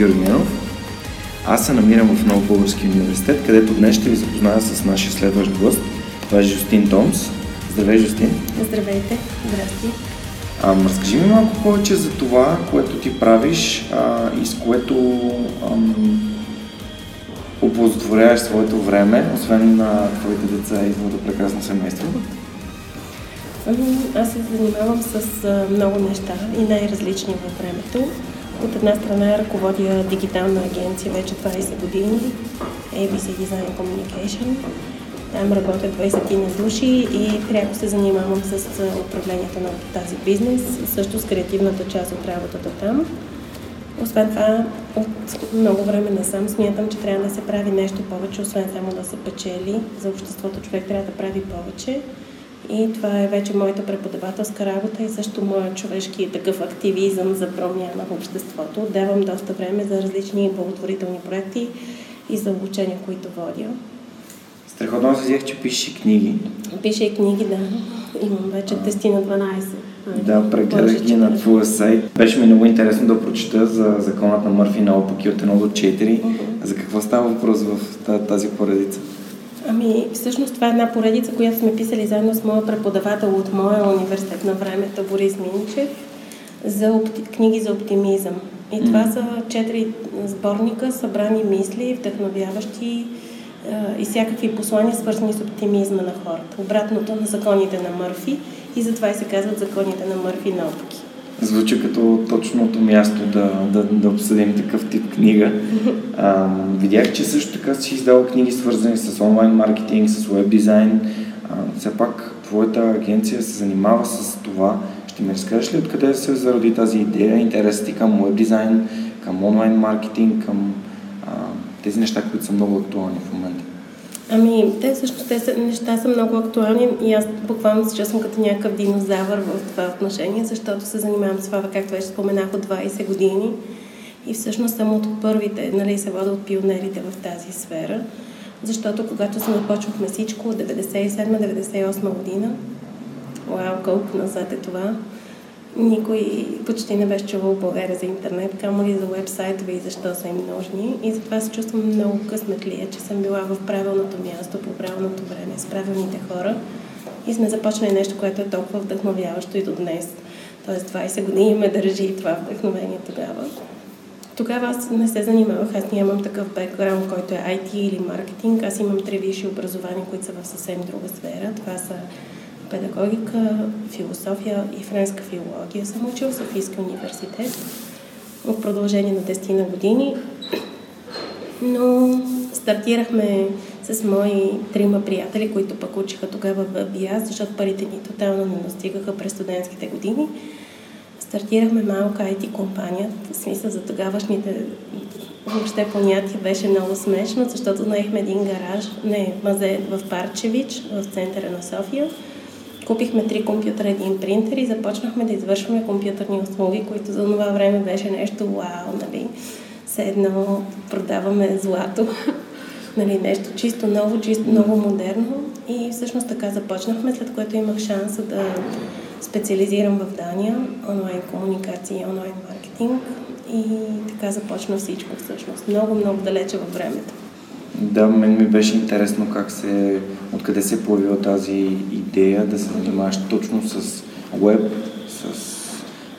Георги Ненов. Аз се намирам в Нов Български университет, където днес ще ви запозная с нашия следващ гост. Това е Жустин Томс. Здравей, Жустин! Здравейте! Здрасти! А, разкажи ми малко повече за това, което ти правиш а, и с което ам, оползотворяваш своето време, освен на твоите деца и твоето прекрасно семейство. Ами, аз се занимавам с много неща и най-различни във времето. От една страна ръководя дигитална агенция вече 20 години, ABC Design Communication. Там работят 20 на души и пряко се занимавам с управлението на тази бизнес, също с креативната част от работата там. Освен това, от много време насам смятам, че трябва да се прави нещо повече, освен само да се печели. За обществото човек трябва да прави повече. И това е вече моята преподавателска работа и също моят човешки такъв активизъм за промяна в обществото. Давам доста време за различни благотворителни проекти и за обучения, които водя. Страхотно аз взех, че пишеш книги. Пиша и книги, да. Имам вече 10 на 12. Да, прегледах ги на твоя сайт. Беше ми много интересно да прочета за законът на Мърфи на опаки от 1 до 4. Uh-huh. За какво става въпрос в тази поредица? Ами, всъщност това е една поредица, която сме писали заедно с моя преподавател от моя университет на времето, Борис Минчев, за опти... книги за оптимизъм. И това са четири сборника, събрани мисли, вдъхновяващи е, и всякакви послания, свързани с оптимизма на хората. Обратното на законите на Мърфи и затова и се казват законите на Мърфи на опаки. Звучи като точното място да, да, да обсъдим такъв тип книга. А, видях, че също така си издал книги свързани с онлайн маркетинг, с веб дизайн. А, все пак твоята агенция се занимава с това. Ще ми разкажеш ли откъде се зароди тази идея, интересът ти към веб дизайн, към онлайн маркетинг, към а, тези неща, които са много актуални в момента? Ами, те всъщност тези неща са много актуални и аз буквално се чувствам като някакъв динозавър в това отношение, защото се занимавам с това, както вече споменах, от 20 години. И всъщност съм от първите, нали, се вода от пионерите в тази сфера, защото когато се започвахме всичко от 97-98 година, вау, колко назад е това, никой почти не беше чувал България за интернет, камо ли за вебсайтове и защо са им нужни. И затова се чувствам много късметлия, че съм била в правилното място, по правилното време, с правилните хора. И сме започнали нещо, което е толкова вдъхновяващо и до днес. Тоест 20 години ме държи това вдъхновение тогава. Тогава аз не се занимавах, аз нямам такъв бекграунд, който е IT или маркетинг. Аз имам три висши образования, които са в съвсем друга сфера. Това са педагогика, философия и френска филология съм учил в Софийския университет в продължение на 10 на години. Но стартирахме с мои трима приятели, които пък учиха тогава в БИАС, защото парите ни тотално не достигаха през студентските години. Стартирахме малка IT компания, в смисъл за тогавашните въобще понятие беше много смешно, защото наехме един гараж, не, мазе в Парчевич, в центъра на София Купихме три компютъра, един принтер и започнахме да извършваме компютърни услуги, които за това време беше нещо вау, нали? Все едно продаваме злато, нали? нещо чисто ново, чисто много модерно. И всъщност така започнахме, след което имах шанса да специализирам в Дания, онлайн комуникации и онлайн маркетинг. И така започна всичко всъщност. Много, много далече във времето. Да, мен ми беше интересно как се откъде се е появила тази идея да се занимаваш точно с веб, с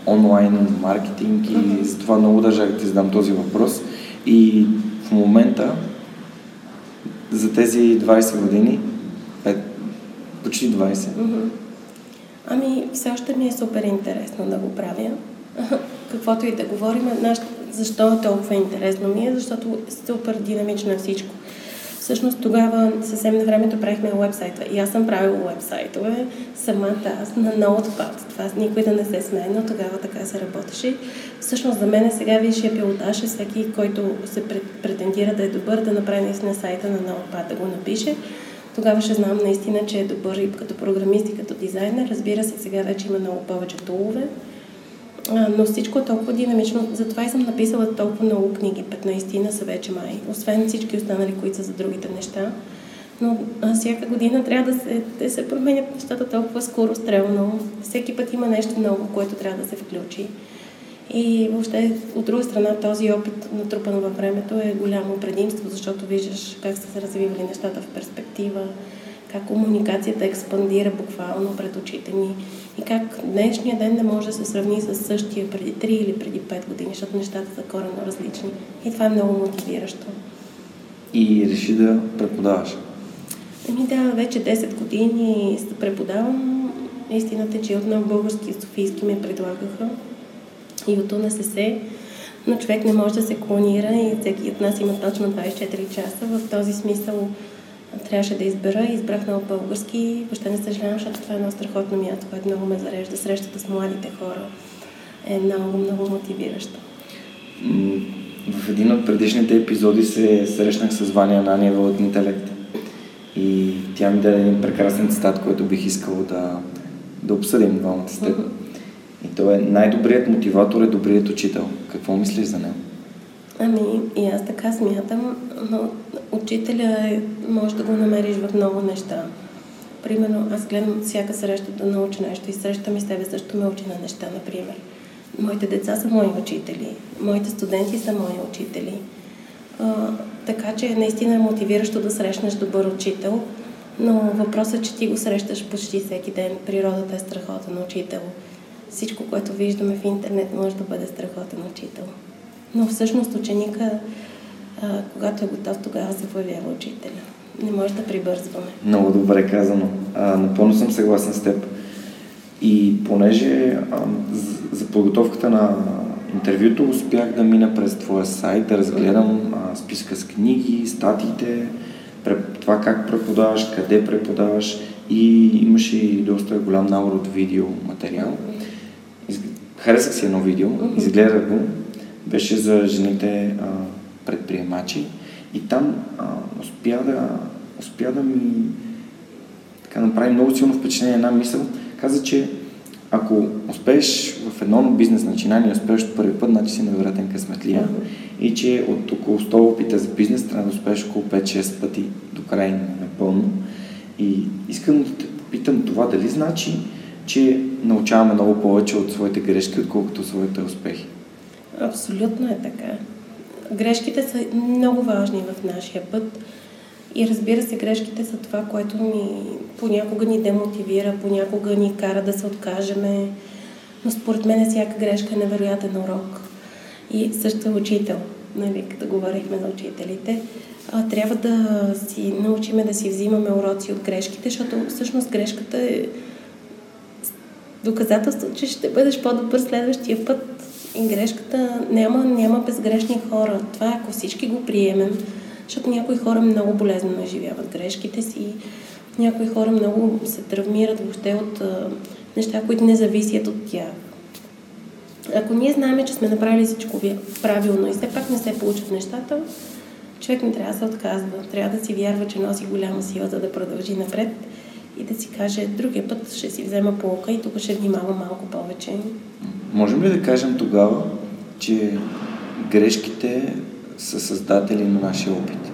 онлайн маркетинг и за това много държах да ти задам този въпрос. И в момента за тези 20 години, 5, почти 20. Mm-hmm. Ами, все още ми е супер интересно да го правя. Каквото и да говорим, защо е толкова интересно ми е, защото е супер динамично всичко. Всъщност тогава съвсем на времето правихме уебсайтове. И аз съм правила уебсайтове, самата аз на ноутпад. Това никой да не се смее, но тогава така се работеше. Всъщност за мен сега висшия пилотаж е всеки, който се претендира да е добър, да направи наистина сайта на ноутпад, да го напише. Тогава ще знам наистина, че е добър и като програмист и като дизайнер. Разбира се, сега вече има много повече тулове но всичко е толкова динамично. Затова и съм написала толкова много книги. 15 на са вече май. Освен всички останали, които са за другите неща. Но а, всяка година трябва да се, да се променят нещата толкова скоро, стрелно. Всеки път има нещо ново, което трябва да се включи. И въобще, от друга страна, този опит, натрупан във времето, е голямо предимство, защото виждаш как са се развивали нещата в перспектива, как комуникацията експандира буквално пред очите ни и как днешния ден не може да се сравни с същия преди 3 или преди 5 години, защото нещата са коренно различни. И това е много мотивиращо. И реши да преподаваш? Ами да, вече 10 години преподавам. Истината е, че отново български и софийски ме предлагаха и от УНСС, но човек не може да се клонира и всеки от нас има точно 24 часа. В този смисъл трябваше да избера избрах много български. Въобще не съжалявам, защото това е едно страхотно място, което много ме зарежда. Срещата с младите хора е много, много мотивиращо. В един от предишните епизоди се срещнах с Ваня Ананиева от Интелект. И тя ми даде един прекрасен цитат, който бих искал да, да обсъдим двамата с теб. И то е най-добрият мотиватор е добрият учител. Какво мислиш за него? Ами, и аз така смятам, но учителя е, може да го намериш в много неща. Примерно, аз гледам всяка среща да науча нещо и среща ми с тебе също ме учи на неща, например. Моите деца са мои учители, моите студенти са мои учители. А, така че наистина е мотивиращо да срещнеш добър учител, но въпросът е, че ти го срещаш почти всеки ден. Природата е страхотен учител. Всичко, което виждаме в интернет, може да бъде страхотен учител. Но всъщност ученика, а, когато е готов, тогава се появява учителя. Не може да прибързваме. Много добре казано. А, напълно съм съгласен с теб. И понеже а, за подготовката на интервюто успях да мина през твоя сайт, да разгледам а, списка с книги, статиите, това как преподаваш, къде преподаваш и имаше и доста голям набор от видео материал. Харесах си едно видео, изгледах го беше за жените а, предприемачи и там а, успя, да, успя да ми така направи много силно впечатление една мисъл. Каза, че ако успееш в едно бизнес начинание, успееш от първи път, значи си невероятен късметлия и че от около 100 опита за бизнес трябва да успееш около 5-6 пъти до край напълно. И искам да те попитам това дали значи, че научаваме много повече от своите грешки, отколкото своите успехи. Абсолютно е така. Грешките са много важни в нашия път. И разбира се, грешките са това, което ни понякога ни демотивира, понякога ни кара да се откажеме. Но според мен всяка грешка е невероятен урок. И също е учител, нали, като говорихме за учителите. А, трябва да си научиме да си взимаме уроци от грешките, защото всъщност грешката е доказателство, че ще бъдеш по-добър следващия път и грешката няма, няма безгрешни хора. Това е, ако всички го приемем, защото някои хора много болезнено изживяват грешките си, някои хора много се травмират въобще от а, неща, които не зависят от тях. Ако ние знаем, че сме направили всичко правилно и все пак не се получат нещата, човек не трябва да се отказва. Трябва да си вярва, че носи голяма сила, за да продължи напред и да си каже, другия път ще си взема полка и тук ще внимавам малко повече. Можем ли да кажем тогава, че грешките са създатели на нашия опит?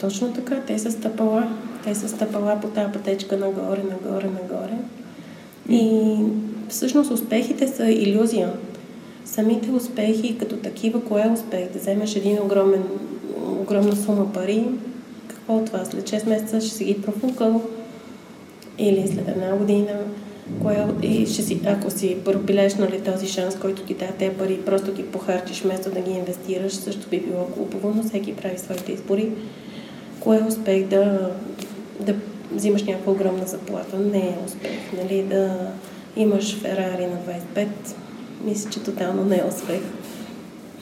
Точно така. Те са стъпала. Те са стъпала по тази пътечка нагоре, нагоре, нагоре. И всъщност успехите са иллюзия. Самите успехи като такива, кое е успех? Да вземеш един огромен, огромна сума пари, какво от това? След 6 месеца ще си ги профукал или след една година, кое, и ще си, ако си пропилеш нали, този шанс, който ти даде те пари, просто ги похарчиш вместо да ги инвестираш, също би било глупаво, но всеки прави своите избори. Кое е успех да, да взимаш някаква огромна заплата? Не е успех. Нали, да имаш Ферари на 25, мисля, че тотално не е успех.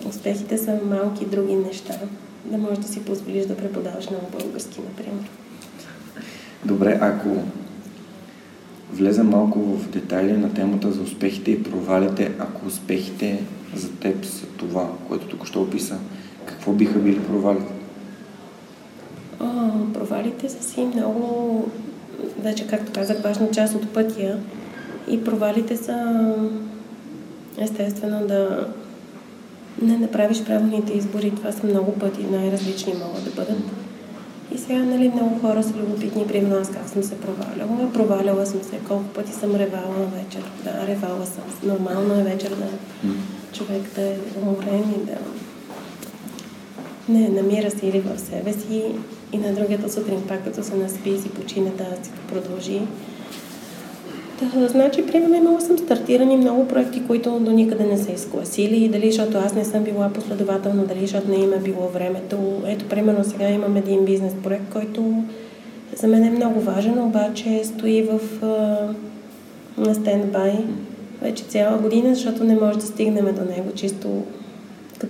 Успехите са малки други неща. Да можеш да си позволиш да преподаваш много български, например. Добре, ако влезем малко в детайли на темата за успехите и провалите, ако успехите за теб са това, което тук ще описа, какво биха били провалите? О, провалите са си много, вече както казах, важна част от пътя. И провалите са естествено да не направиш правилните избори. Това са много пъти, най-различни могат да бъдат. И сега, нали, много хора са любопитни, примерно аз как съм се проваляла. Проваляла съм се, колко пъти съм ревала на вечер. Да, ревала съм. Нормално е вечер да човек да е уморен и да не намира сили в себе си и на другата сутрин пак като се наспи и си почине да си продължи. Значи, примерно, имала съм стартирани много проекти, които до никъде не са изгласили. Дали защото аз не съм била последователна, дали защото не има било времето. Ето, примерно, сега имам един бизнес проект, който за мен е много важен, обаче стои в, на стендбай вече цяла година, защото не може да стигнем до него чисто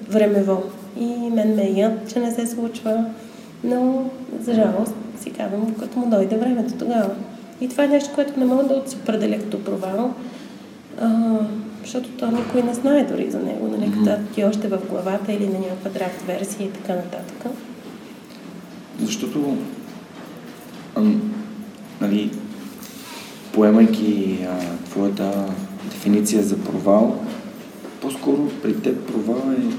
времево. И мен ме яд, че не се случва, но за жалост си казвам, като му дойде времето тогава. И това е нещо, което не мога да се определя като провал, а, защото то никой не знае дори за него, нали, като ти още в главата или на някаква драфт версия и така нататък. Защото, а, нали, поемайки а, твоята дефиниция за провал, по-скоро при теб провал е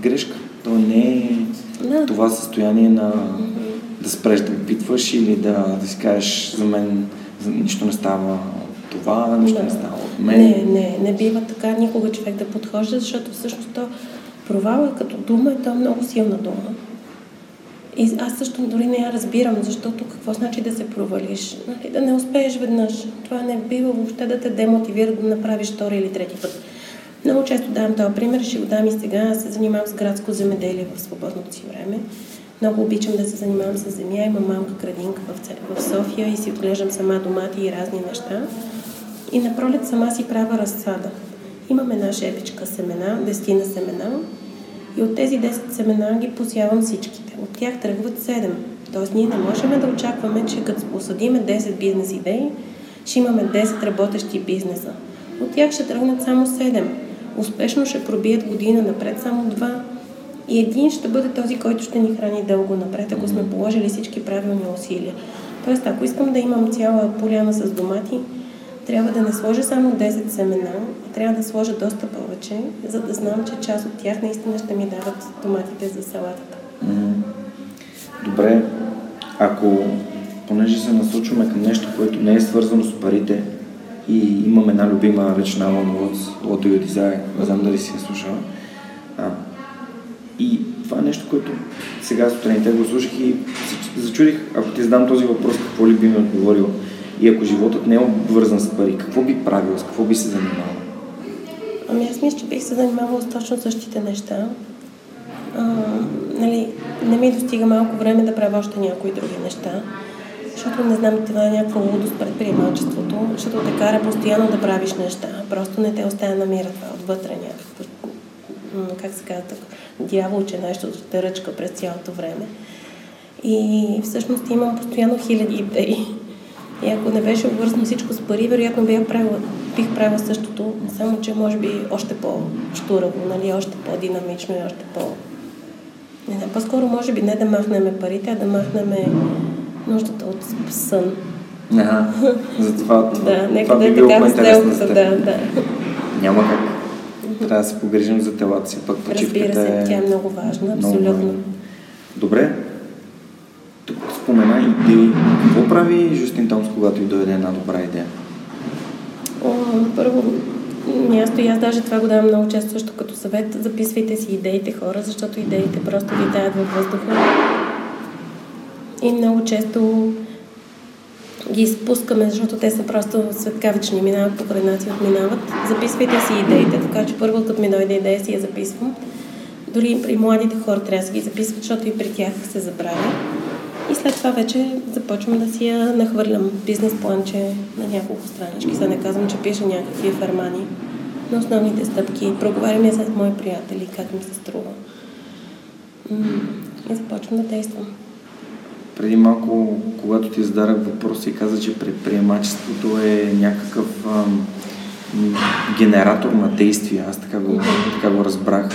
грешка. То не е да. това състояние на да спреш да опитваш или да, да си кажеш за мен за нищо не става това, нищо не, не става от мен. Не, не, не бива така никога човек да подхожда, защото всъщност то провал е като дума, то е много силна дума. И аз също дори не я разбирам, защото какво значи да се провалиш? Нали, да не успееш веднъж. Това не бива въобще да те демотивира да направиш втори или трети път. Много често давам този пример, ще го дам и сега. Аз се занимавам с градско земеделие в свободното си време. Много обичам да се занимавам с земя. Имам малка градинка в, София и си отглеждам сама домати и разни неща. И на пролет сама си правя разсада. Имам една шепичка семена, дестина семена. И от тези 10 семена ги посявам всичките. От тях тръгват 7. Тоест ние не можем да очакваме, че като посадиме 10 бизнес идеи, ще имаме 10 работещи бизнеса. От тях ще тръгнат само 7. Успешно ще пробият година напред само 2 и един ще бъде този, който ще ни храни дълго напред, ако сме положили всички правилни усилия. Тоест, ако искам да имам цяла поляна с домати, трябва да не сложа само 10 семена, а трябва да сложа доста повече, за да знам, че част от тях наистина ще ми дават доматите за салатата. Добре, ако понеже се насочваме към нещо, което не е свързано с парите и имам една любима реч на Alan Watts, What do you desire? Не знам дали си я слушала. И това е нещо, което сега сутринта го слушах и зачудих, ако ти задам този въпрос, какво ли би ми отговорил? И ако животът не е обвързан с пари, какво би правил, с какво би се занимавал? Ами аз мисля, че бих се занимавала с точно същите неща. А, нали, не ми достига малко време да правя още някои други неща, защото не знам, това е някаква лудост предприемачеството, защото те кара постоянно да правиш неща. Просто не те оставя намира това отвътре някакво, как се казва, дяволче нещо да те ръчка през цялото време. И всъщност имам постоянно хиляди идеи. И ако не беше обвързано всичко с пари, вероятно бих правила, бих правила същото, само че може би още по-штураво, нали, още по-динамично и още по... Не, не, по-скоро може би не да махнем парите, а да махнем нуждата от сън. Ага, затова да, нека да е така да, да. Няма как трябва да се погрижим за телата си. Пък Разбира се, е... тя е много важна, абсолютно. Много Добре. Тук спомена и ти. Какво прави Жустин Томс, когато и дойде една добра идея? О, първо място и аз даже това го давам много често също като съвет. Записвайте си идеите хора, защото идеите просто витаят във въздуха. и много често ги спускаме, защото те са просто светкавични, минават покрай нас и отминават. Записвайте си идеите, така че първо като ми дойде идея си я записвам. Дори при младите хора трябва да си ги записват, защото и при тях се забравя. И след това вече започвам да си я нахвърлям бизнес планче на няколко странички. Сега не казвам, че пиша някакви фермани на основните стъпки. Проговарям я с мои приятели, как ми се струва. И започвам да действам. Преди малко, когато ти зададах въпрос и каза, че предприемачеството е някакъв ам, генератор на действия, аз така го, така го разбрах.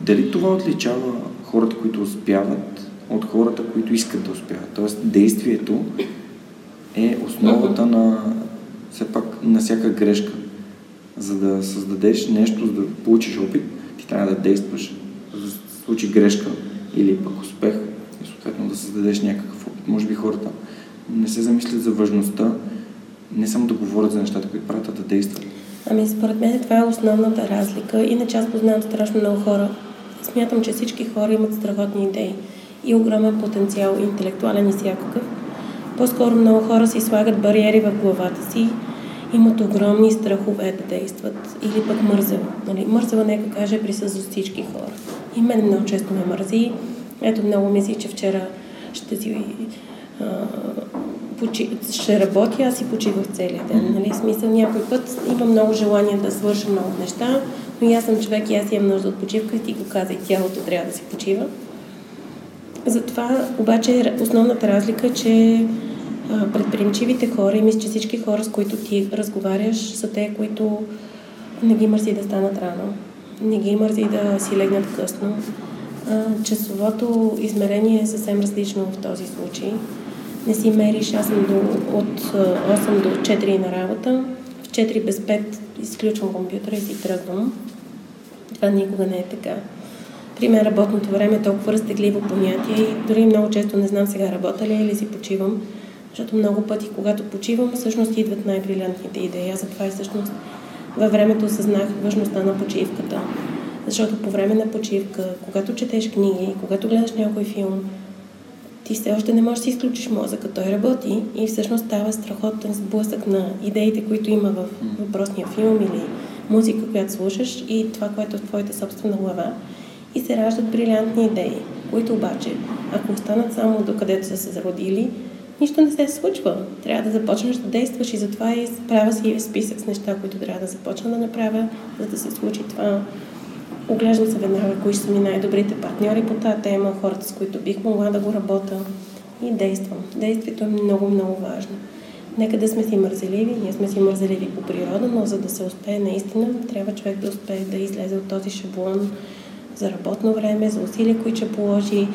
Дали това отличава хората, които успяват от хората, които искат да успяват? Тоест, действието е основата на все пак на всяка грешка. За да създадеш нещо, за да получиш опит, ти трябва да действаш. За да се случи грешка или пък успех, и да създадеш някакъв опит. Може би хората не се замислят за важността, не само да говорят за нещата, които правят, а да действат. Ами според мен това е основната разлика. Иначе аз познавам страшно много хора. Смятам, че всички хора имат страхотни идеи и огромен потенциал, интелектуален и всякакъв. По-скоро много хора си слагат бариери в главата си, имат огромни страхове да действат или пък мързела. Нали? Мързела, нека каже, присъства всички хора. И мен много често ме мързи. Ето много мисли, че вчера ще си а, почи, ще работя, аз си почивах целия ден. Нали? Смисъл, някой път имам много желание да свърша много неща, но аз съм човек и аз имам нужда от почивка и ти го каза и тялото трябва да си почива. Затова обаче основната разлика е, че предприемчивите хора, и мисля, че всички хора, с които ти разговаряш, са те, които не ги мързи да станат рано, не ги мързи да си легнат късно. Часовото измерение е съвсем различно в този случай. Не си мериш, аз съм до, от 8 до 4 на работа, в 4 без 5 изключвам компютъра и си тръгвам. Това никога не е така. При мен работното време е толкова разтегливо понятие и дори много често не знам сега работя ли или си почивам, защото много пъти, когато почивам, всъщност идват най-брилянтните идеи. Аз затова и всъщност във времето осъзнах важността на почивката. Защото по време на почивка, когато четеш книги, когато гледаш някой филм, ти все още не можеш да си изключиш мозъка, той работи и всъщност става страхотен сблъсък на идеите, които има в въпросния филм или музика, която слушаш и това, което е в твоята собствена глава и се раждат брилянтни идеи, които обаче, ако останат само до където са се зародили, нищо не се случва. Трябва да започнеш да действаш и затова и правя си списък с неща, които трябва да започна да направя, за да се случи това. Оглеждам се веднага, кои са ми най-добрите партньори по тази тема, хората, с които бих могла да го работя и действам. Действието е много, много важно. Нека да сме си мързеливи, ние сме си мързеливи по природа, но за да се успее наистина, трябва човек да успее да излезе от този шаблон, за работно време, за усилия, които ще положи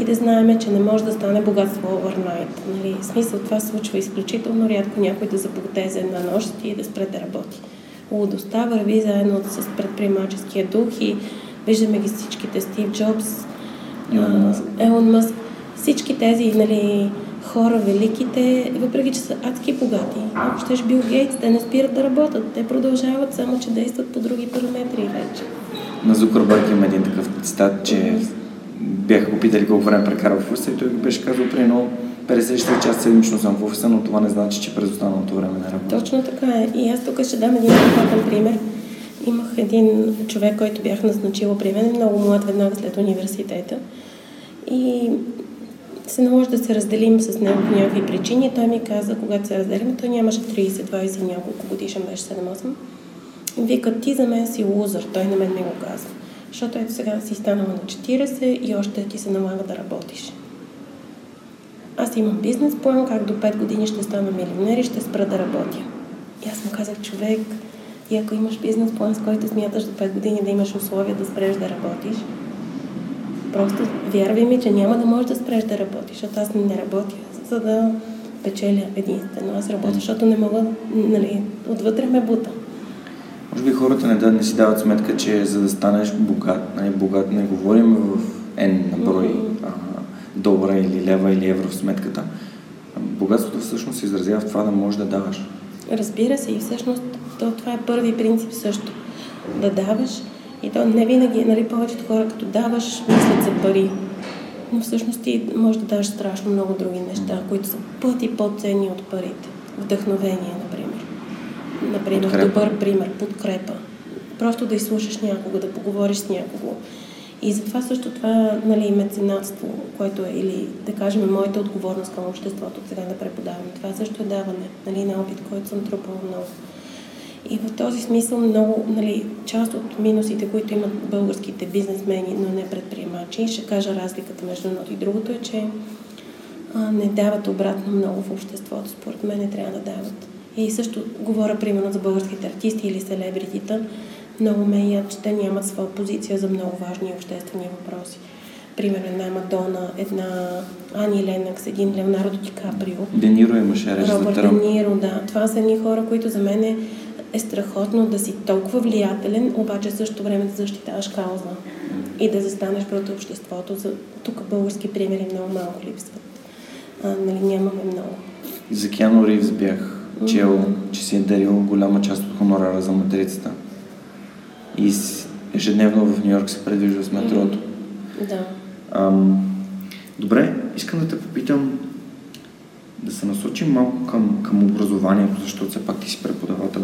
и да знаем, че не може да стане богатство overnight. Нали? В смисъл това се случва изключително рядко някой да забогате за една нощ и да спре да работи. Лудостта върви заедно с предприемаческия дух и виждаме ги всичките. Стив Джобс, Елон Мъск, всички тези нали, хора, великите, въпреки че са адски богати, ако щеш Бил Гейтс, те не спират да работят. Те продължават, само че действат по други параметри вече. На Зукърбърг има един такъв цитат, че бяха го питали колко време прекарва в офиса и той беше казал примерно 50 часа седмично съм в офиса, но това не значи, че през останалото време не работя. Точно така е. И аз тук ще дам един конкретен пример. Имах един човек, който бях назначила при мен, много млад, веднага след университета. И се наложи да се разделим с него по някакви причини. Той ми каза, когато се разделим, той нямаше 30-20 няколко годишен, беше 7-8 Вика, ти за мен си лузър, той на мен не го казва. Защото ето сега си станала на 40 и още ти се налага да работиш. Аз имам бизнес план, как до 5 години ще стана милионер и ще спра да работя. И аз му казах, човек, и ако имаш бизнес план, с който смяташ до 5 години да имаш условия да спреш да работиш, просто вярвай ми, че няма да можеш да спреш да работиш, защото аз не работя, за да печеля единствено. Аз работя, защото не мога, нали, отвътре ме бута. Може би хората не, да, не си дават сметка, че за да станеш богат, не, богат не говорим в N на брой а, долара или лева или евро в сметката. Богатството всъщност се изразява в това да можеш да даваш. Разбира се, и всъщност то, това е първи принцип също. Да даваш и то не винаги, нали, повечето хора като даваш мислят за пари. но всъщност ти можеш да даш страшно много други неща, които са пъти по-ценни от парите. Вдъхновение, например. Например, подкрепа. добър пример, подкрепа. Просто да изслушаш някого, да поговориш с някого. И затова също това нали, меценатство, което е, или да кажем, моята отговорност към обществото, сега да преподавам, това също е даване нали, на опит, който съм трупала много. И в този смисъл много, нали, част от минусите, които имат българските бизнесмени, но не предприемачи, ще кажа разликата между едното и другото е, че а, не дават обратно много в обществото. Според мен не трябва да дават. И също говоря примерно за българските артисти или селебритита. Много ме я, че те нямат своя позиция за много важни обществени въпроси. Примерно една Мадона, една Ани Ленакс, един Леонардо Ди Каприо. Дениро имаше реч Робърт Дениро, да. Това са едни хора, които за мен е е страхотно да си толкова влиятелен, обаче също време да защитаваш кауза и да застанеш пред обществото. За... Тук български примери много малко липсват. А, нали, нямаме много. За Киано Ривз бях чел, mm-hmm. че си е дарил голяма част от хонорара за матрицата. И ежедневно в Нью Йорк се предвижда с метрото. Да. Ам, добре, искам да те попитам да се насочим малко към, към образованието, защото все пак ти си преподавател.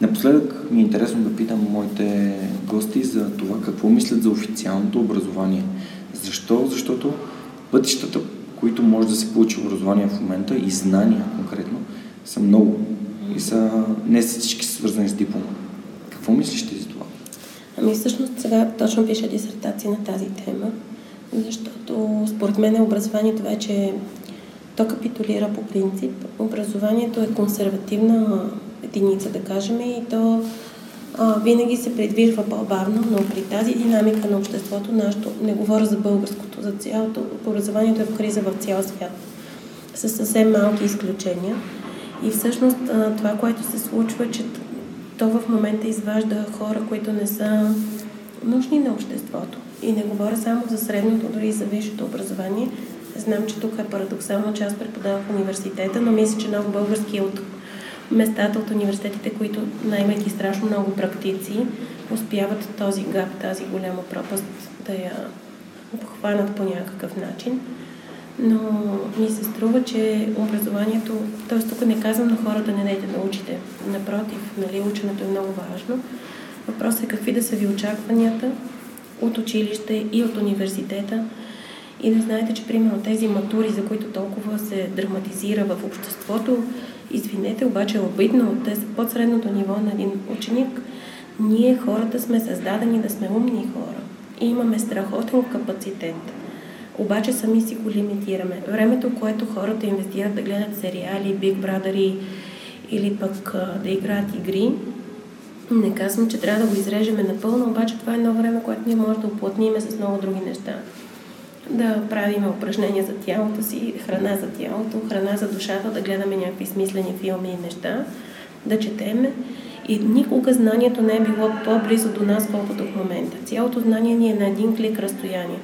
Напоследък ми е интересно да питам моите гости за това какво мислят за официалното образование. Защо? Защото пътищата, които може да се получи образование в момента и знания конкретно, са много. И са не всички свързани с диплома. Какво мислиш ти за това? Ами всъщност сега точно пиша дисертация на тази тема, защото според мен образованието вече то капитулира по принцип. Образованието е консервативна единица, да кажем, и то а, винаги се предвижва по-бавно, но при тази динамика на обществото, нашето, не говоря за българското, за цялото, образованието е в криза в цял свят, с съвсем малки изключения. И всъщност а, това, което се случва, е, че то в момента изважда хора, които не са нужни на обществото. И не говоря само за средното, дори и за висшето образование. Знам, че тук е парадоксално, че аз преподавам в университета, но мисля, че много български е от местата от университетите, които, наймайки страшно много практици, успяват този гап, тази голяма пропаст да я обхванат по някакъв начин. Но ми се струва, че образованието, т.е. тук не казвам на хората не дайте да учите. Напротив, нали, ученето е много важно. Въпросът е какви да са ви очакванията от училище и от университета. И да знаете, че примерно тези матури, за които толкова се драматизира в обществото, Извинете, обаче е обидно, те са под средното ниво на един ученик. Ние хората сме създадени да сме умни хора и имаме страхотен капацитет. Обаче сами си го лимитираме. Времето, което хората инвестират да гледат сериали, Big Brother или пък да играят игри, не казвам, че трябва да го изрежеме напълно, обаче това е едно време, което ние може да оплътниме с много други неща да правим упражнения за тялото си, храна за тялото, храна за душата, да гледаме някакви смислени филми и неща, да четеме. И никога знанието не е било по-близо до нас, колкото в момента. Цялото знание ни е на един клик разстояние.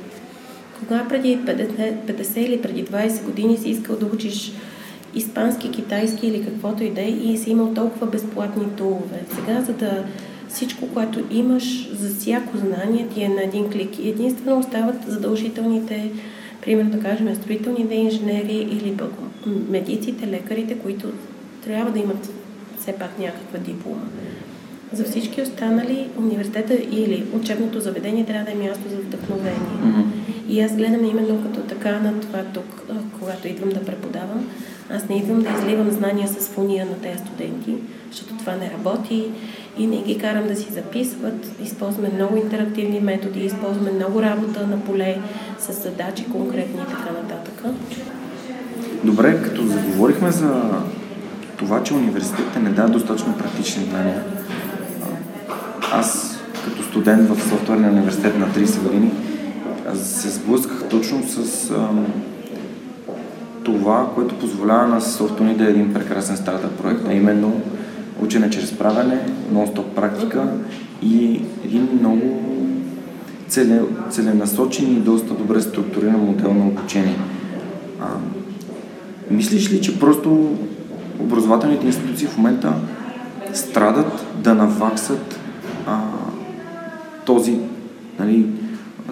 Кога преди 50, 50 или преди 20 години си искал да учиш испански, китайски или каквото и да е и си имал толкова безплатни тулове. Сега, за да всичко, което имаш за всяко знание ти е на един клик. И единствено остават задължителните, примерно да кажем, строителните инженери или пък медиците, лекарите, които трябва да имат все пак някаква диплома. За всички останали университета или учебното заведение трябва да е място за вдъхновение. Mm-hmm. И аз гледам именно като така на това тук, когато идвам да преподавам. Аз не идвам да изливам знания с фуния на тези студенти, защото това не работи и не ги карам да си записват. Използваме много интерактивни методи, използваме много работа на поле с задачи конкретни и така нататък. Добре, като заговорихме за това, че университетите не дадат достатъчно практични знания, аз като студент в софтуерния университет на 30 години се сблъсках точно с а, това, което позволява на Софтуни да е един прекрасен стартъп проект, а именно учене чрез правене, нон-стоп практика и един много целенасочен и доста добре структуриран модел на обучение. А, мислиш ли, че просто образователните институции в момента страдат да наваксат а, този, нали,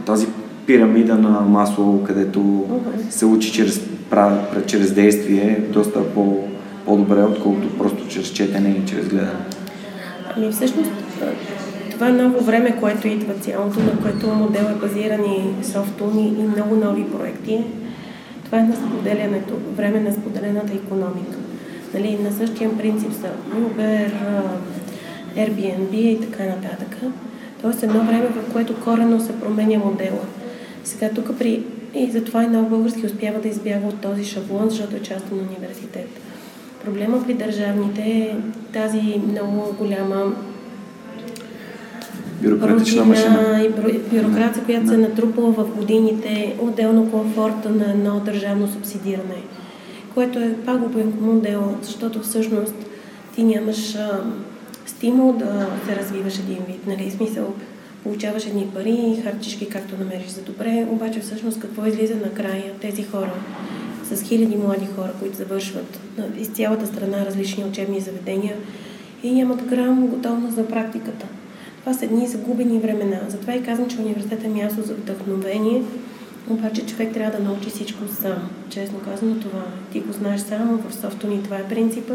тази пирамида на масло, където uh-huh. се учи чрез, чрез действие доста по, по-добре, отколкото просто чрез четене и чрез гледане. Ами всъщност това ново време, което идва цялото, на което модел е базиран и софтуни и много нови проекти, това е на споделянето, време на споделената економика. Нали, на същия принцип са Uber, Airbnb и така нататък. Тоест едно време, в което корено се променя модела. Сега тук при... И затова и много български успява да избяга от този шаблон, защото е част на университет. Проблема при държавните е тази много голяма бюрократична машина. И бюрокрация, която се е натрупала в годините, отделно комфорта на едно държавно субсидиране, което е пагубен модел, защото всъщност ти нямаш стимул да се развиваш един вид, нали, смисъл, получаваш едни пари, харчиш ги както намериш за добре, обаче всъщност какво излиза накрая тези хора с хиляди млади хора, които завършват из цялата страна различни учебни заведения и нямат грам готовност за практиката. Това са едни загубени времена. Затова и казвам, че университетът е място за вдъхновение, обаче човек трябва да научи всичко сам. Честно казано това. Ти го знаеш само в софтуни, това е принципа.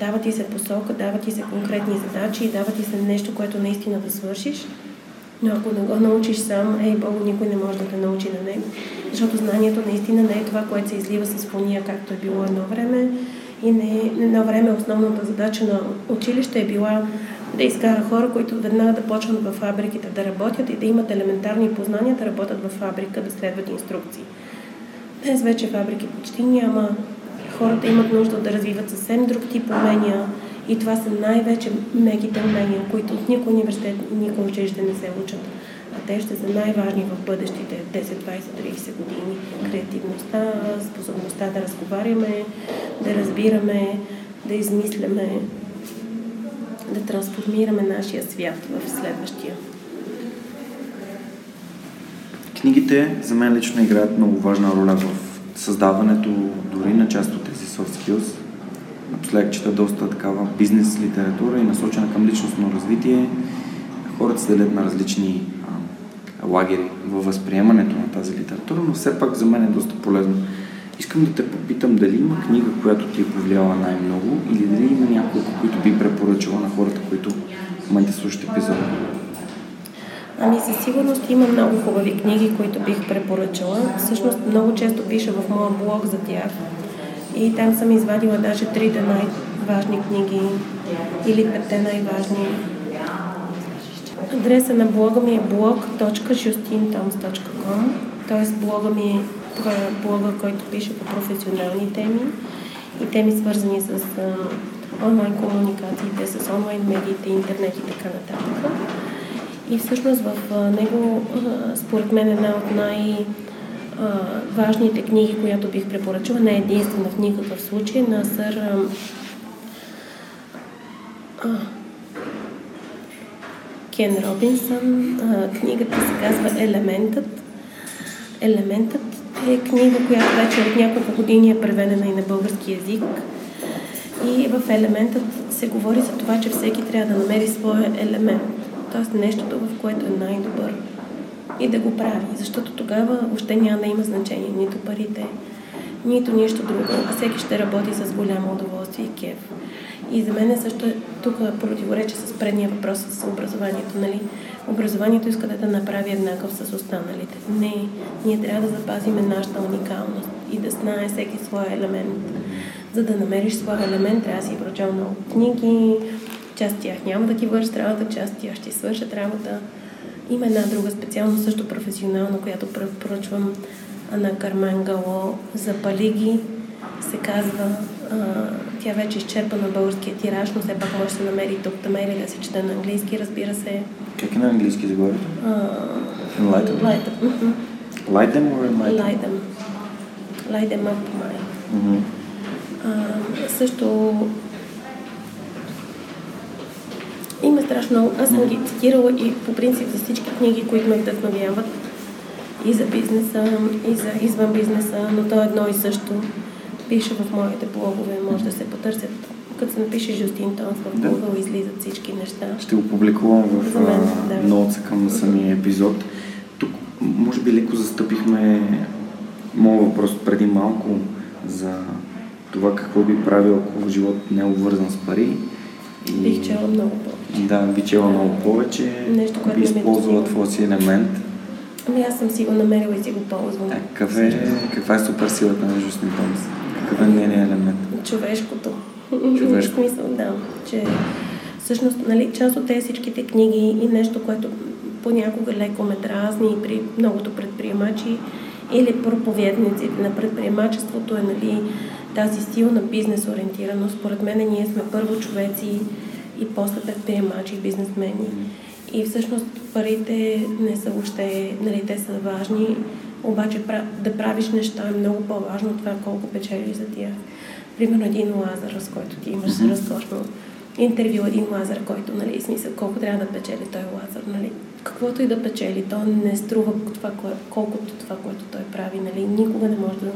Дава ти се посока, дава ти се конкретни задачи, дава ти се нещо, което наистина да свършиш. Но ако не го научиш сам, ей, Богу, никой не може да те научи на него. Защото знанието наистина не е това, което се излива с фония, както е било едно време. И не, едно време основната задача на училище е била да изкара хора, които веднага да почват в фабриките да работят и да имат елементарни познания да работят в фабрика, да следват инструкции. Днес вече фабрики почти няма. Хората имат нужда да развиват съвсем друг тип умения и това са най-вече меките умения, които от никой университет никой училище не се учат. А те ще са най-важни в бъдещите 10, 20, 30 години. Креативността, способността да разговаряме, да разбираме, да измисляме, да трансформираме нашия свят в следващия. Книгите за мен лично играят много важна роля в създаването дори на част от тези soft skills. Напоследък чета доста такава бизнес литература и насочена към личностно развитие. Хората се делят на различни а, лагери във възприемането на тази литература, но все пак за мен е доста полезно Искам да те попитам дали има книга, която ти е повлияла най-много или дали има няколко, които би препоръчала на хората, които в момента слушат епизода. Ами със сигурност има много хубави книги, които бих препоръчала. Всъщност много често пиша в моя блог за тях. И там съм извадила даже трите най-важни книги или петте най-важни. Адреса на блога ми е blog.justintoms.com т.е. блога ми е блога, който пише по професионални теми и теми свързани с онлайн комуникациите, с онлайн медиите, интернет и така нататък. И всъщност в него, според мен, една от най- важните книги, която бих препоръчала, не е единствена в никакъв случай, на сър Кен Робинсън. Книгата се казва Елементът. Елементът е книга, която вече от няколко години е преведена и на български язик. И в елементът се говори за това, че всеки трябва да намери своя елемент. Тоест нещото, в което е най-добър. И да го прави. Защото тогава още няма да има значение нито парите, нито нищо друго. Всеки ще работи с голямо удоволствие и кеф. И за мен също е тук противоречие с предния въпрос с образованието. Нали? Образованието иска да те направи еднакъв с останалите. Не, ние трябва да запазиме нашата уникалност и да знае всеки своя елемент. За да намериш своя елемент, трябва да си прочел много книги, част от тях няма да ти вършат работа, част от тях ще свършат работа. Има една друга специалност, също професионална, която препоръчвам на Кармен Гало за палиги. Се казва а, тя вече е изчерпа на българския тираж, но все пак може да се намери тук, там или да се чете на английски, разбира се. Как е на английски? Light them. Light them. Light them or enlighten? Light them. Light them up, май. Mm-hmm. също има страшно много. Аз съм ги цитирала и по принцип за всички книги, които ме вдъхновяват. И за бизнеса, и за извън бизнеса, но то е едно и също пиша в моите блогове, може да се потърсят. Като се напише Жустин Тонс в Google, да. излизат всички неща. Ще го публикувам в мен, да. ноутса към самия епизод. Тук може би леко застъпихме моят въпрос преди малко за това какво би правил, ако живот не е обвързан с пари. Бих чела много повече. Да, би чела много повече. Нещо, което би използвала твоя си елемент. Ами аз съм си го намерила и си го ползвам. А, какъв е, каква е супер силата на Justin Томс? Какъв е нейният елемент? Човешкото. Човешко. В смисъл, да. Че всъщност, нали, част от тези всичките книги и нещо, което понякога леко ме дразни при многото предприемачи или проповедниците на предприемачеството е нали, тази силна бизнес ориентираност. Според мен ние сме първо човеци и после предприемачи и бизнесмени. И всъщност парите не са въобще, нали, те са важни, обаче да правиш неща е много по-важно от това колко печелиш за тях. Примерно един лазър, с който ти имаш mm-hmm. разкошно интервю, един лазър, който, нали, смисъл, колко трябва да печели той лазър, нали. Каквото и да печели, то не струва това, колкото това, което той прави, нали. Никога не може да,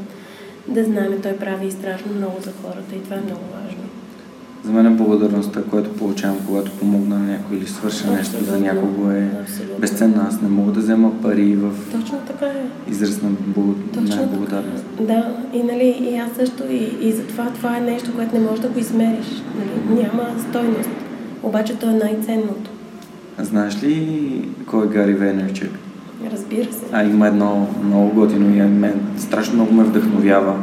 да знаем, той прави страшно много за хората и това е много важно. За мен е благодарността, която получавам, когато помогна на някой или свърша нещо за някого е Абсолютно. безценна. Аз не мога да взема пари в Точно така е. израз на, благодарност. Да, и, нали, и аз също и, и затова това е нещо, което не можеш да го измериш. Нали? Няма стойност. Обаче то е най-ценното. А знаеш ли кой е Гари Вейнерчик? Разбира се. А, има едно много готино и мен страшно много ме вдъхновява.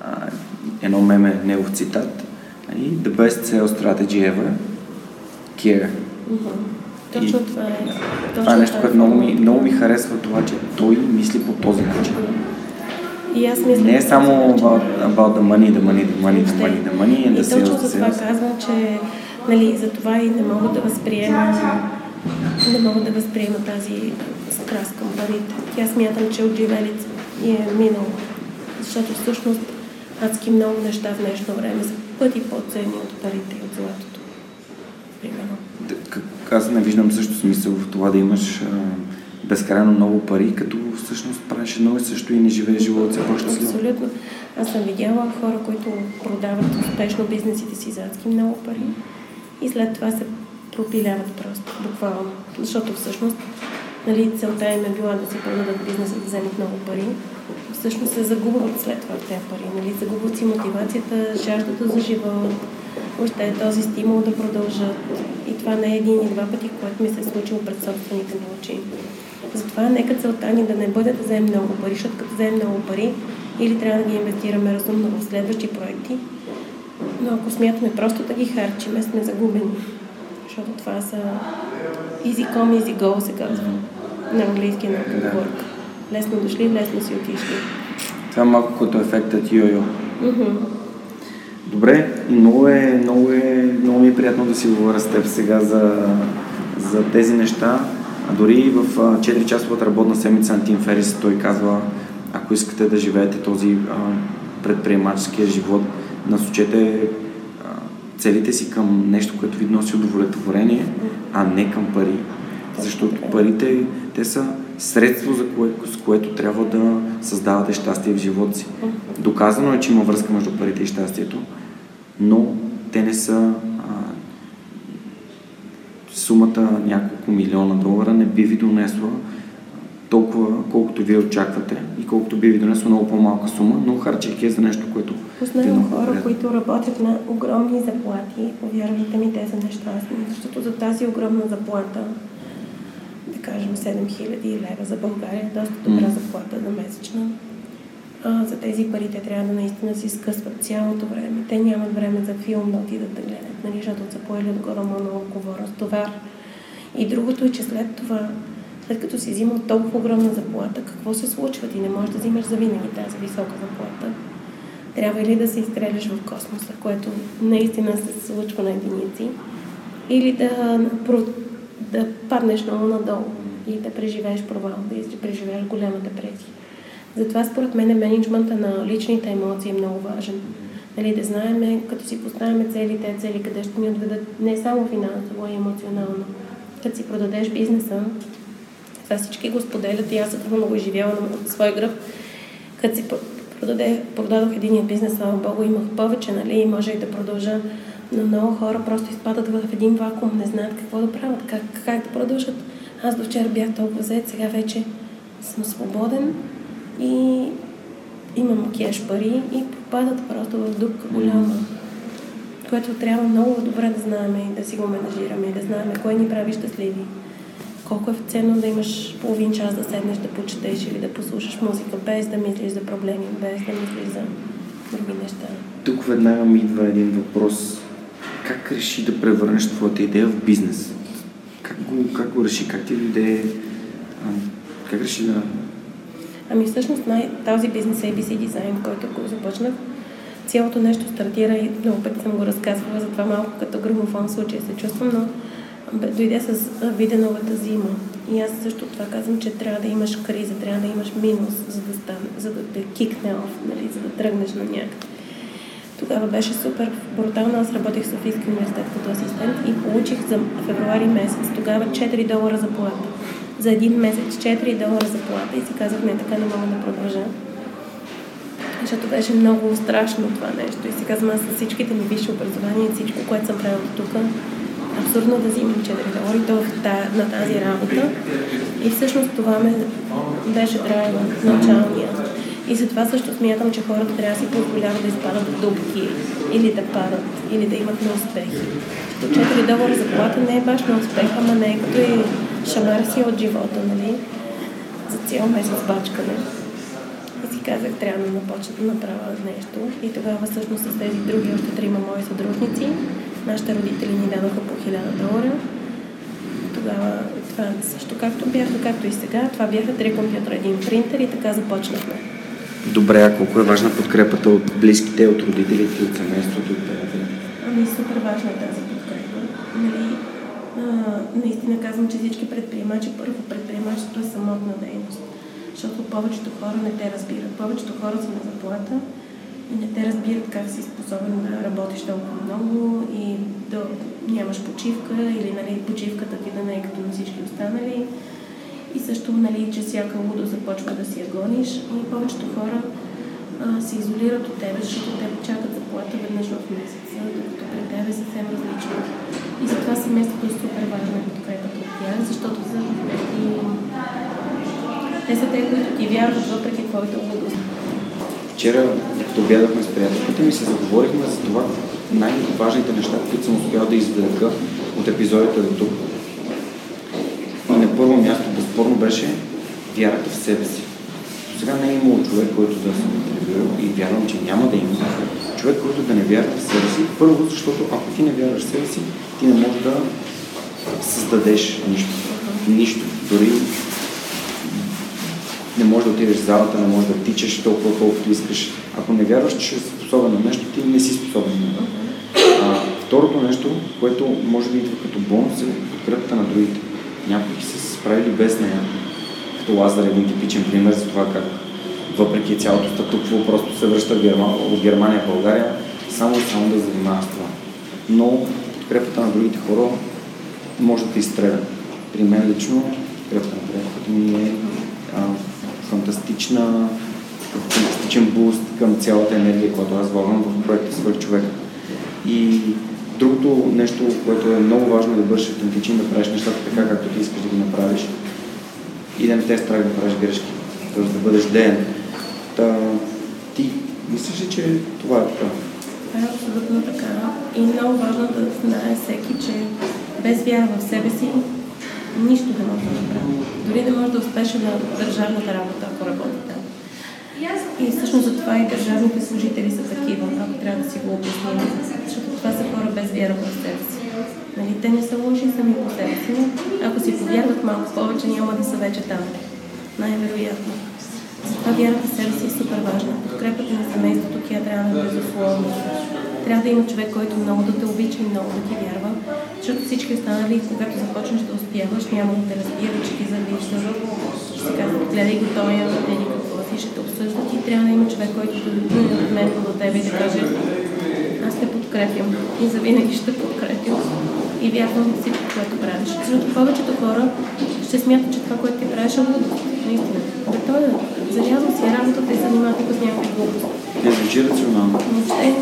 А, едно меме, негов цитат и the best sales strategy ever, care. Mm-hmm. Точно и, това е. Точно това е нещо, което много ми, много ми харесва това, че той мисли по този начин. И аз мисля, не е само about, about the money, the money, the money, the money, the money, and the sales, точно за това казвам, че нали, за това и не мога да възприема не мога да възприема тази страст към парите. Тя смятам, че от живелица и е минало. Защото всъщност адски много неща в днешно време са пъти по-ценни от парите и от златото. Примерно. Аз не виждам също смисъл в това да имаш а, безкрайно много пари, като всъщност правиш едно и също и не живееш живота си по-щастливо. Абсолютно. Аз съм видяла хора, които продават успешно бизнесите си за адски много пари и след това се пропиляват просто, буквално. Защото всъщност нали, целта им е била да си продадат бизнеса, да вземат много пари всъщност се загубват след това тези пари. Нали? Загубват си мотивацията, жаждата за живот, още е този стимул да продължат. И това не е един и два пъти, което ми се е случило пред собствените ми очи. Затова нека целта ни да не бъде да вземем много пари, защото като вземем много пари, или трябва да ги инвестираме разумно в следващи проекти, но ако смятаме просто да ги харчиме, сме загубени. Защото това са easy come, easy go, се казва. На английски на work. Лесно дошли, лесно си отишли. Това е малко като ефектът йо-йо. Mm-hmm. Добре, много е, много е, много ми е приятно да си говоря с теб сега за, за тези неща. А дори в 4-часовата работна седмица на Тим Ферис той казва, ако искате да живеете този а, предприемаческия живот, насочете а, целите си към нещо, което ви носи удовлетворение, а не към пари. Защото парите, те са средство, за кое, с което трябва да създавате щастие в живота си. Доказано е, че има връзка между парите и щастието, но те не са а, сумата няколко милиона долара не би ви донесла толкова, колкото вие очаквате и колкото би ви донесло много по-малка сума, но харчайки е за нещо, което... Познавам хора, приятно. които работят на огромни заплати, повярвайте ми, те са нещастни, защото за тази огромна заплата кажем 7000 лева за България, доста добра заплата за месечна. А, за тези пари те трябва да наистина си скъсват цялото време. Те нямат време за филм да отидат да гледат, нали, защото са поели отгоре много отговорност, товар. И другото е, че след това, след като си взимал толкова огромна заплата, какво се случва? Ти не можеш да взимаш за винаги тази висока заплата. Трябва или да се изстреляш в космоса, което наистина се случва на единици, или да да паднеш много надолу и да преживееш провал, да преживееш голяма депресия. Затова според мен менеджмента на личните емоции е много важен. Нали, да знаем, като си поставяме цели, те цели, къде ще ни отведат не само финансово, а и емоционално. Като си продадеш бизнеса, това всички го споделят и аз съм много изживяла на свой гръб. Като си продаде, продадох единия бизнес, слава Богу, имах повече, нали, и може и да продължа но много хора просто изпадат в един вакуум, не знаят какво да правят, как, как да продължат. Аз до вчера бях толкова зает, сега вече съм свободен и имам кеш пари и попадат просто в дупка голяма, което трябва много добре да знаем и да си го менажираме да знаем кое ни прави щастливи. Колко е ценно да имаш половин час да седнеш да почетеш или да послушаш музика, без да мислиш за проблеми, без да мислиш за други неща. Тук веднага ми идва един въпрос. Как реши да превърнеш твоята идея в бизнес? Как го, как го реши? Как ти дойде? Как реши да... Ами всъщност най- този бизнес ABC дизайн, който го започнах, цялото нещо стартира и много пъти съм го разказвала, затова малко като грамофон случай се чувствам, но дойде с виденовата зима. И аз също това казвам, че трябва да имаш криза, трябва да имаш минус, за да, стане, за да те кикне оф, нали, за да тръгнеш на някъде. Тогава беше супер брутално. Аз работех в Софийския университет като асистент и получих за февруари месец тогава 4 долара за плата. За един месец 4 долара за плата и си казах, не, така не мога да продължа. Защото беше много страшно това нещо. И си казвам, аз с всичките ми висши образования и всичко, което съм правила тук, абсурдно да взимам 4 долара и то на тази работа. И всъщност това ме беше драйва, началния. И затова също смятам, че хората трябва да си позволяват да изпадат в дупки или да падат, или да имат неуспехи. Защото 4 долара заплата не е баш на успех, ама не е като и шамар си от живота, нали? За цял месец бачкане. И си казах, трябва да започна да направя нещо. И тогава всъщност с тези други още трима мои съдружници, нашите родители ни дадоха по 1000 долара. Тогава това също както бяха, както и сега. Това бяха три компютъра, един принтер и така започнахме. Добре, а колко е важна подкрепата от близките, от родителите, от семейството, от приятелите? Ами супер важна е тази подкрепа. Нали, а, наистина казвам, че всички предприемачи, първо предприемачеството е самотна дейност. Защото повечето хора не те разбират. Повечето хора са на заплата и не те разбират как си способен да работиш толкова много и да нямаш почивка или нали, почивката ти да не е като на всички останали и също, нали, че всяка лудо започва да си я гониш и повечето хора а, се изолират от тебе, защото те чакат заплата веднъж в месеца, докато при тебе е съвсем различно. И затова семейството е супер важно подкрепата от тях, защото са и... те са те, които ти вярват въпреки твоите лудост. Вчера, като обядахме с приятелката ми, се заговорихме за това най-важните неща, които съм успял да извлека от епизодите до тук беше вярата в себе си. До сега не е имало човек, който да съм интервюирал и вярвам, че няма да има човек, който да не вярва в себе си. Първо, защото ако ти не вярваш в себе си, ти не можеш да създадеш нищо. Нищо. Дори не можеш да отидеш в залата, не можеш да тичаш толкова, колкото искаш. Ако не вярваш, че си способен на нещо, ти не си способен на нещо. Второто нещо, което може да идва като бонус е подкрепата на другите. Някои са справили без нея. Като Лазар е един типичен пример за това как въпреки цялото статукво просто се връща от Германия в България, само и само да занимава с това. Но подкрепата на другите хора може да изстреля. При мен лично подкрепата на приятелката ми е а, фантастична, фантастичен буст към цялата енергия, която аз влагам в проекта Свърх човек. И Другото нещо, което е много важно е да бъдеш автентичен, да правиш нещата така, както ти искаш да ги направиш и да не те страх да правиш грешки, т.е. да бъдеш ден. Та, ти мислиш ли, че това е така? Това е абсолютно така. И много важно да знае всеки, че без вяра в себе си нищо не може да направи. Дори не може да успеш на държавната работа, ако работи там. И всъщност за това и държавните служители са такива, ако трябва да си го обясним. Защото това са хора без вяра в себе си. Нали, те не са лоши сами по себе си, ако си повярват малко повече, няма да са вече там. Най-вероятно. Затова вярата в себе си е супер важна. Подкрепата на семейството, тя трябва да е безусловно. Трябва да има човек, който много да те обича и много да ти вярва, защото всички останали, когато започнеш да успяваш, няма да те разбира, че ти завижда. Ще си казват, гледай го той, еди какво си, ще те обсъждат и трябва да има човек, който да от мен до тебе и да каже, подкрепям и завинаги ще подкрепям и вярвам в всичко, което правиш. Защото повечето хора ще смятат, че това, което ти правиш е лудо. Наистина. Да той е зарязал си работата и занимава тук с някакви глупости. Не звучи рационално. Въобще,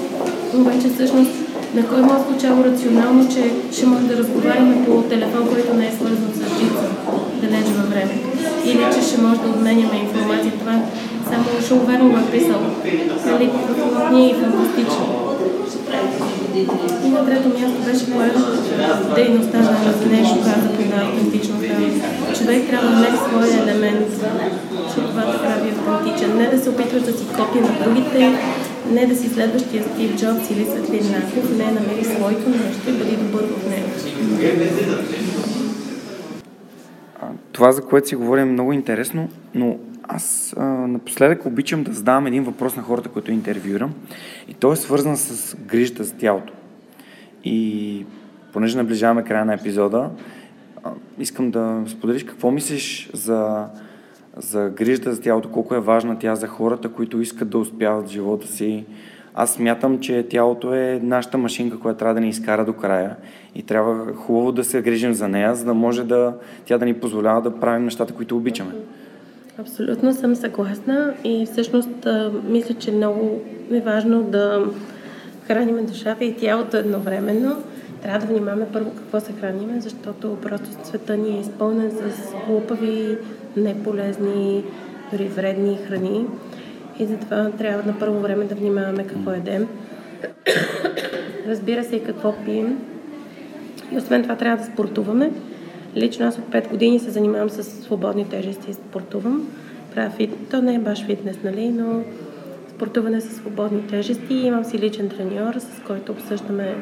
обаче всъщност на кой му е звучало рационално, че ще може да разговаряме по телефон, който не е свързан с жица, далеч във времето. или че ще може да обменяме информация. Това само Шулверн го е писал. Нали, ние и фантастично. И на трето място беше което дейността на нещо каза по автентичността. Човек трябва да намери своя елемент, че това да прави автентичен. Не да се опитваш да си копия на другите, не да си следващия Стив Джобс или Светлин Наков, не намери своето нещо и бъди добър в него. Това, за което си говорим, е много интересно, но аз а, напоследък обичам да задавам един въпрос на хората, които интервюирам и той е свързан с грижата за тялото. И понеже наближаваме края на епизода, а, искам да споделиш какво мислиш за, за грижата за тялото, колко е важна тя за хората, които искат да успяват в живота си. Аз смятам, че тялото е нашата машинка, която трябва да ни изкара до края и трябва хубаво да се грижим за нея, за да може да, тя да ни позволява да правим нещата, които обичаме. Абсолютно съм съгласна и всъщност мисля, че много е важно да храним душата и тялото едновременно. Трябва да внимаваме първо какво се храниме, защото просто света ни е изпълнен с глупави, неполезни, дори вредни храни. И затова трябва на първо време да внимаваме какво едем. Разбира се и какво пием. И освен това трябва да спортуваме. Лично аз от 5 години се занимавам с свободни тежести и спортувам. Правя фит... То не е баш фитнес, нали, но спортуване с свободни тежести. Имам си личен треньор, с който обсъждаме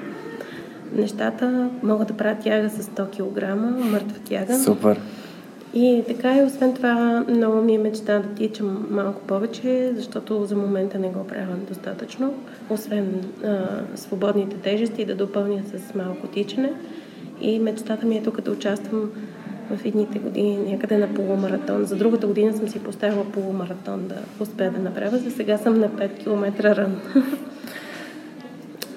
нещата. Мога да правя тяга с 100 кг, мъртва тяга. Супер! И така и освен това много ми е мечта да тичам малко повече, защото за момента не го правя достатъчно. Освен а, свободните тежести да допълня с малко тичане. И мечтата ми е тук да участвам в едните години някъде на полумаратон. За другата година съм си поставила полумаратон да успея да направя. За сега съм на 5 км рън.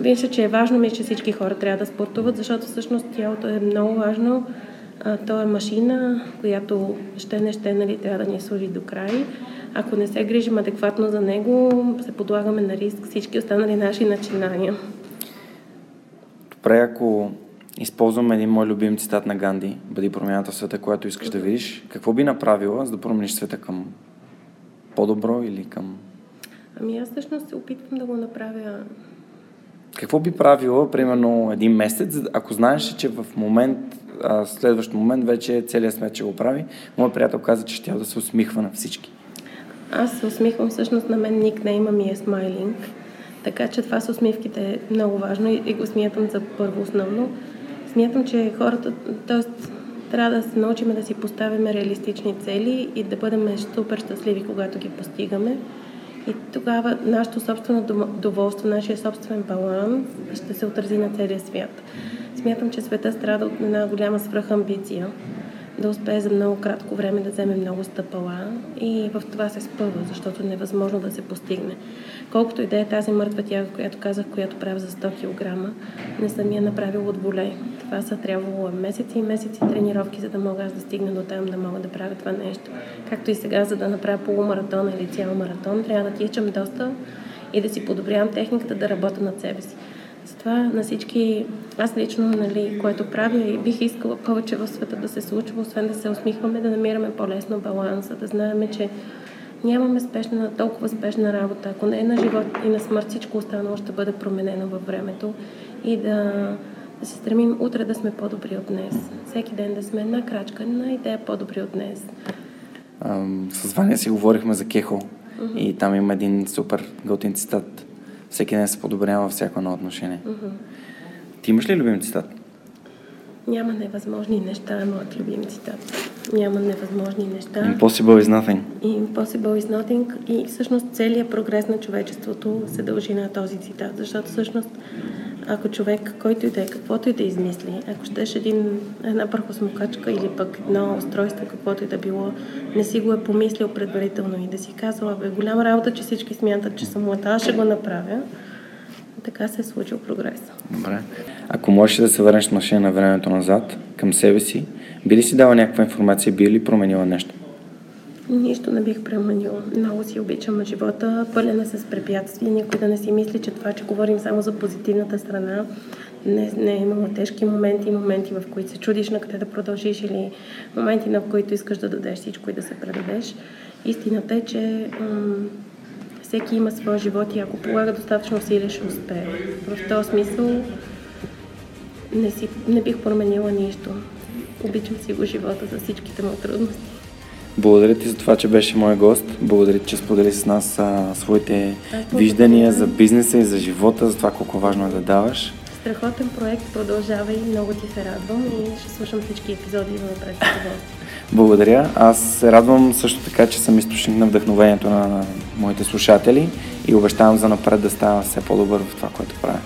Вижда, че е важно ми, че всички хора трябва да спортуват, защото всъщност тялото е много важно. А, то е машина, която ще не ще нали, трябва да ни служи до край. Ако не се грижим адекватно за него, се подлагаме на риск всички останали наши начинания. Добре, ако използвам един мой любим цитат на Ганди, бъди промяната в света, която искаш да видиш. Какво би направила, за да промениш света към по-добро или към... Ами аз всъщност се опитвам да го направя какво би правила, примерно, един месец, ако знаеш, че в момент, а, следващ момент вече целият свет ще го прави? Моят приятел каза, че ще да се усмихва на всички. Аз се усмихвам, всъщност на мен никнейма ми е Смайлинг, така че това с усмивките е много важно и, и го смятам за първо основно. Смятам, че хората, т.е. трябва да се научим да си поставяме реалистични цели и да бъдем супер щастливи, когато ги постигаме. И тогава нашето собствено доволство, нашия собствен баланс ще се отрази на целия свят. Смятам, че света страда от една голяма свръхамбиция да успее за много кратко време да вземе много стъпала и в това се спъва, защото е невъзможно да се постигне. Колкото и да е тази мъртва тяга, която казах, която правя за 100 кг, не съм я направила от волей. Това са трябвало месеци и месеци тренировки, за да мога аз да стигна до там, да мога да правя това нещо. Както и сега, за да направя полумаратон или цял маратон, трябва да тичам доста и да си подобрявам техниката, да работя над себе си. Затова на всички, аз лично, нали, което правя и бих искала повече в света да се случва, освен да се усмихваме, да намираме по-лесно баланса, да знаем, че нямаме спешна, толкова спешна работа. Ако не е на живот и на смърт, всичко останало ще бъде променено във времето и да, да се стремим утре да сме по-добри от днес. Всеки ден да сме една крачка, една идея по-добри от днес. с Ваня си говорихме за Кехо и там има един супер готин цитат всеки ден се подобрява във всяко едно отношение. Mm-hmm. Ти имаш ли любим цитат? Няма невъзможни неща, е моят любим цитат. Няма невъзможни неща. Impossible is nothing. Impossible is nothing. И всъщност целият прогрес на човечеството се дължи на този цитат, защото всъщност ако човек, който и да е, каквото и да измисли, ако щеш един, една прахосмокачка или пък едно устройство, каквото и да било, не си го е помислил предварително и да си казала, бе, голяма работа, че всички смятат, че съм лата, ще го направя. Така се е случил прогрес. Добре. Ако можеш да се върнеш машина на времето назад, към себе си, би ли си дала някаква информация, би ли променила нещо? Нищо не бих променила. Много си обичам живота, пълена с препятствия. Никой да не си мисли, че това, че говорим само за позитивната страна, не, не е имала тежки моменти, моменти в които се чудиш на къде да продължиш или моменти, на които искаш да дадеш всичко и да се предадеш. Истината е, че м- всеки има своя живот и ако полага достатъчно усилия, ще успее. В този смисъл не, си, не бих променила нищо. Обичам си го живота за всичките му трудности. Благодаря ти за това, че беше мой гост. Благодаря ти, че сподели с нас а, своите виждания за бизнеса и за живота, за това колко важно е да даваш. Страхотен проект, продължава и много ти се радвам и ще слушам всички епизоди и напред Благодаря. Аз се радвам също така, че съм източник на вдъхновението на моите слушатели и обещавам за напред да става все по-добър в това, което правя.